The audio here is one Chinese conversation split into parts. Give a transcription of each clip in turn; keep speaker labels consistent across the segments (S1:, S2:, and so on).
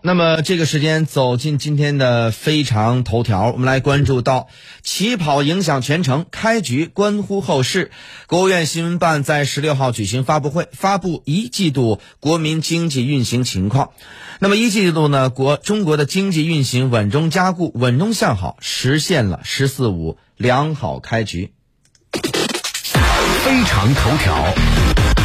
S1: 那么这个时间走进今天的非常头条，我们来关注到起跑影响全程，开局关乎后事。国务院新闻办在十六号举行发布会，发布一季度国民经济运行情况。那么一季度呢，国中国的经济运行稳中加固，稳中向好，实现了“十四五”良好开局。
S2: 非常头条。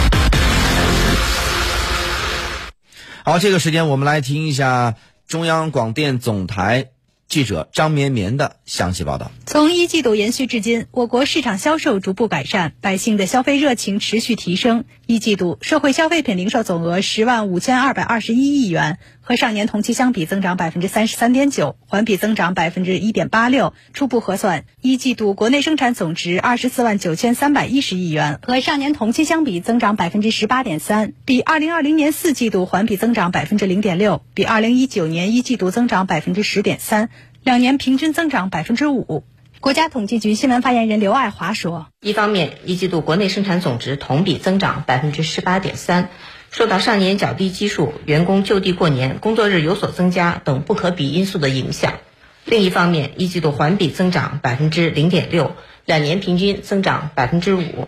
S1: 好，这个时间我们来听一下中央广电总台记者张绵绵的详细报道。
S3: 从一季度延续至今，我国市场销售逐步改善，百姓的消费热情持续提升。一季度社会消费品零售总额十万五千二百二十一亿元，和上年同期相比增长百分之三十三点九，环比增长百分之一点八六。初步核算，一季度国内生产总值二十四万九千三百一十亿元，和上年同期相比增长百分之十八点三，比二零二零年四季度环比增长百分之零点六，比二零一九年一季度增长百分之十点三，两年平均增长百分之五。国家统计局新闻发言人刘爱华说：“
S4: 一方面，一季度国内生产总值同比增长百分之十八点三，受到上年较低基数、员工就地过年、工作日有所增加等不可比因素的影响；另一方面，一季度环比增长百分之零点六，两年平均增长百分之五，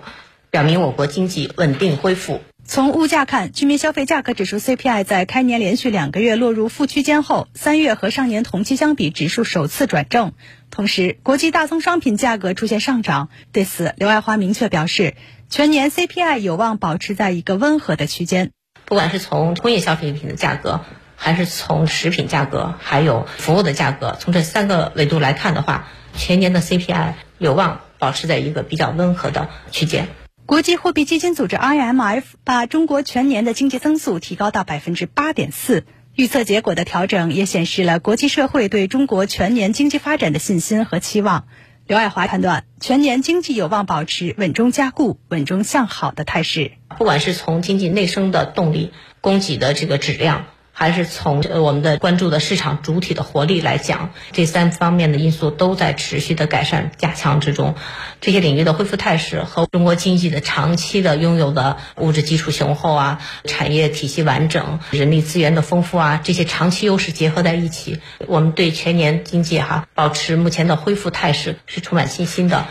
S4: 表明我国经济稳定恢复。”
S3: 从物价看，居民消费价格指数 CPI 在开年连续两个月落入负区间后，三月和上年同期相比，指数首次转正。同时，国际大宗商品价格出现上涨。对此，刘爱华明确表示，全年 CPI 有望保持在一个温和的区间。
S4: 不管是从工业消费品的价格，还是从食品价格，还有服务的价格，从这三个维度来看的话，全年的 CPI 有望保持在一个比较温和的区间。
S3: 国际货币基金组织 IMF 把中国全年的经济增速提高到百分之八点四，预测结果的调整也显示了国际社会对中国全年经济发展的信心和期望。刘爱华判断，全年经济有望保持稳中加固、稳中向好的态势。
S4: 不管是从经济内生的动力、供给的这个质量。还是从呃我们的关注的市场主体的活力来讲，这三方面的因素都在持续的改善加强之中。这些领域的恢复态势和中国经济的长期的拥有的物质基础雄厚啊、产业体系完整、人力资源的丰富啊，这些长期优势结合在一起，我们对全年经济哈保持目前的恢复态势是充满信心的。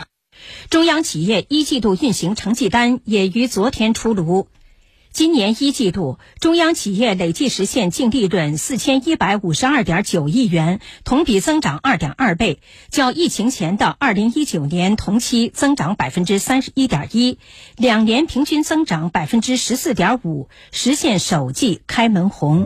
S5: 中央企业一季度运行成绩单也于昨天出炉。今年一季度，中央企业累计实现净利润四千一百五十二点九亿元，同比增长二点二倍，较疫情前的二零一九年同期增长百分之三十一点一，两年平均增长百分之十四点五，实现首季开门红。